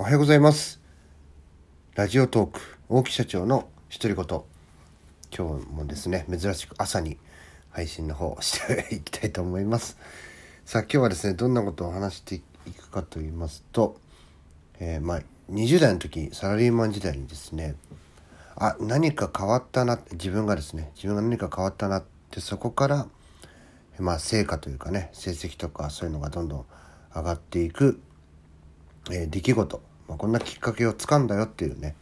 おはようございます。ラジオトーク大木社長の独り言今日もですね珍しく朝に配信の方をしていきたいと思います。さあ今日はですねどんなことを話していくかと言いますと、えー、まあ20代の時サラリーマン時代にですねあ何か変わったな自分がですね自分が何か変わったなってそこからまあ成果というかね成績とかそういうのがどんどん上がっていく、え、出来事まあ、こんなきっかけをつかんだよっていうね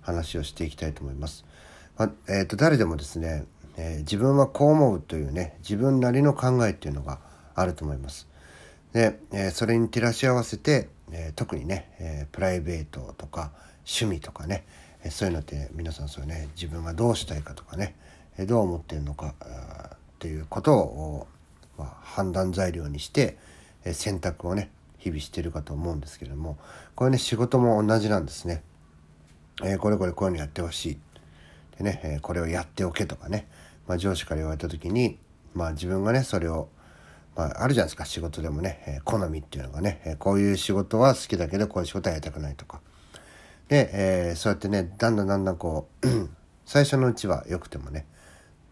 話をしていきたいと思います。まあ、えー、と誰でもですね、えー、自分はこう思うというね自分なりの考えっていうのがあると思います。で、えー、それに照らし合わせて、え特にね、えプライベートとか趣味とかね、えそういうのって皆さんそうね自分がどうしたいかとかね、えどう思ってるのかっていうことを、まあ、判断材料にして、え選択をね日々してるかと思うんですけどもこれね仕事も同じなんですね。えー、これこれこういうのやってほしい。でね、えー、これをやっておけとかね、まあ、上司から言われた時に、まあ、自分がねそれを、まあ、あるじゃないですか。仕事でもね、えー、好みっていうのがね、えこういう仕事は好きだけどこういう仕事はやりたくないとか。で、えそうやってねだんだんだんだんこう 最初のうちは良くてもね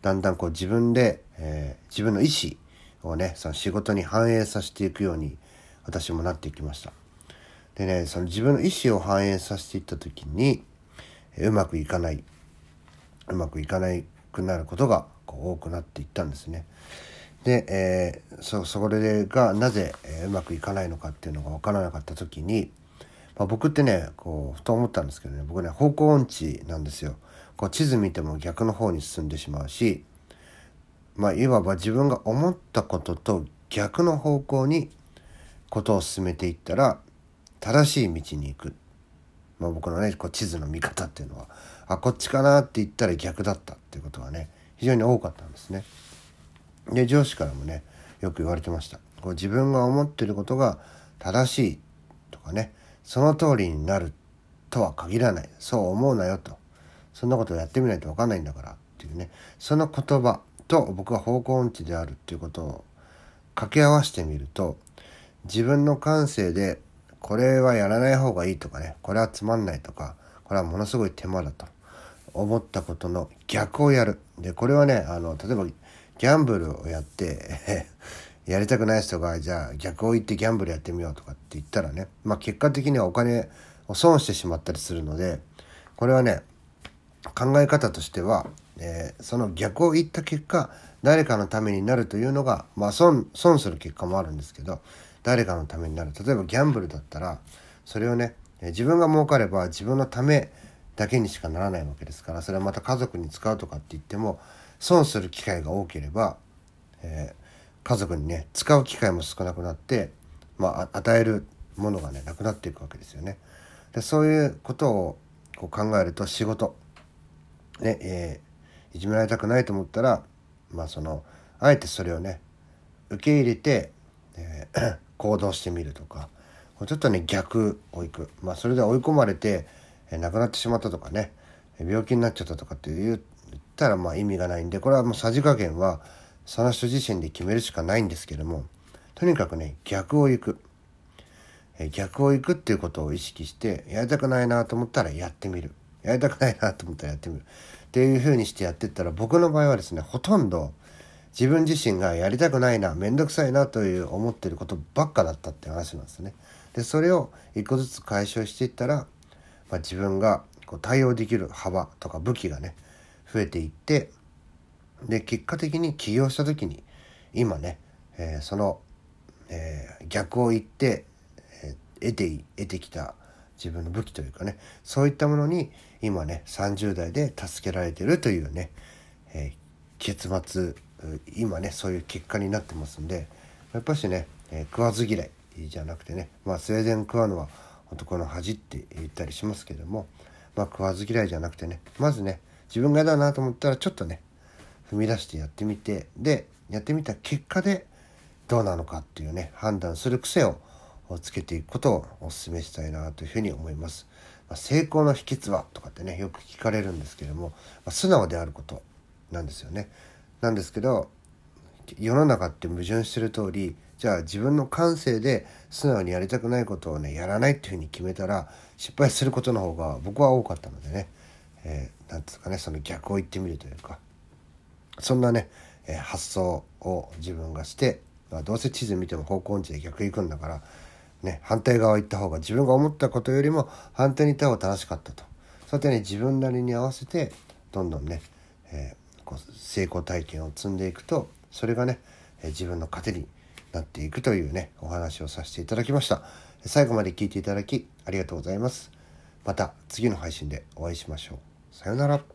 だんだんこう自分で、え自分の意思をねその仕事に反映させていくように私もなっていきました。でねその自分の意思を反映させていった時にうまくいかない。うまくいかなくなることがこう多くなっていったんですね。で、えー、そそれがなぜ、え、うまくいかないのかっていうのが分からなかった時に、まあ、僕ってねこうふと思ったんですけどね。僕ね方向音痴なんですよ。こう地図見ても逆の方に進んでしまうしまあいわば自分が思ったことと逆の方向にことを進めていったら正しい道に行く、まあ、僕のねこう地図の見方っていうのはあこっちかなって言ったら逆だったっていうことがね非常に多かったんですね。で上司からもねよく言われてました。こう自分が思ってることが正しいとかねその通りになるとは限らないそう思うなよとそんなことをやってみないと分かんないんだからっていうねその言葉と僕は方向音痴であるっていうことを掛け合わせてみると自分の感性でこれはやらない方がいいとかねこれはつまんないとかこれはものすごい手間だと思ったことの逆をやる。でこれはねあの例えばギャンブルをやって やりたくない人がじゃあ逆を言ってギャンブルやってみようとかって言ったらねまあ結果的にはお金を損してしまったりするのでこれはね考え方としては、えー、その逆を言った結果誰かのためになるというのがまあ損損する結果もあるんですけど誰かのためになる例えばギャンブルだったらそれをね自分が儲かれば自分のためだけにしかならないわけですからそれはまた家族に使うとかって言っても損する機会が多ければ、えー、家族にね使う機会も少なくなって、まあ、与えるものがねなくなっていくわけですよね。でそういうことをこう考えると仕事ねえー、いじめられたくないと思ったらまあそのあえてそれをね受け入れて、えー行動してみるとかちょっとね逆をいく、まあ、それで追い込まれて、え亡くなってしまったとかね病気になっちゃったとかって言ったらまあ意味がないんでこれはもうさじ加減はその人自身で決めるしかないんですけどもとにかくね逆を行く、え逆を行くっていうことを意識してやりたくないなと思ったらやってみる。やりたくないなと思ったらやってみる。っていうふうにしてやってったら僕の場合はですねほとんど自分自身がやりたくないな面倒くさいなという思ってることばっかだったって話なんですね。でそれを一個ずつ解消していったら、まあ、自分がこう対応できる幅とか武器がね増えていってで結果的に起業した時に今ね、えー、その、えー、逆を言って、えー、得て得てきた自分の武器というかねそういったものに今ね30代で助けられてるというね、え結末今ねそういう結果になってますんでやっぱしね、えー、食わず嫌いじゃなくてねまあスウェーデン食わぬは男の恥って言ったりしますけどもまあ食わず嫌いじゃなくてねまずね自分が嫌だなと思ったらちょっとね踏み出してやってみてでやってみた結果でどうなのかっていうね判断する癖をつけていくことをお勧めしたいなというふうに思います。まあ、成功の秘訣はとかってねよく聞かれるんですけども、まあ、素直であることなんですよね。なんですけど世の中って矛盾してる通りじゃあ自分の感性で素直にやりたくないことをねやらないっていうふうに決めたら失敗することの方が僕は多かったのでね。何、えー、なんですかねその逆を言ってみるというか。そんなね、えー、発想を自分がして、まあ、どうせ地図見ても方向音痴で逆行くんだからね、反対側行った方が自分が思ったことよりも反対に行った方が正しかったと。そうやってね自分なりに合わせてどんどんね、えー、こう成功体験を積んでいくとそれがね、え、自分の糧になっていくというねお話をさせていただきました。最後まで聞いていただきありがとうございます。また次の配信でお会いしましょう。さようなら。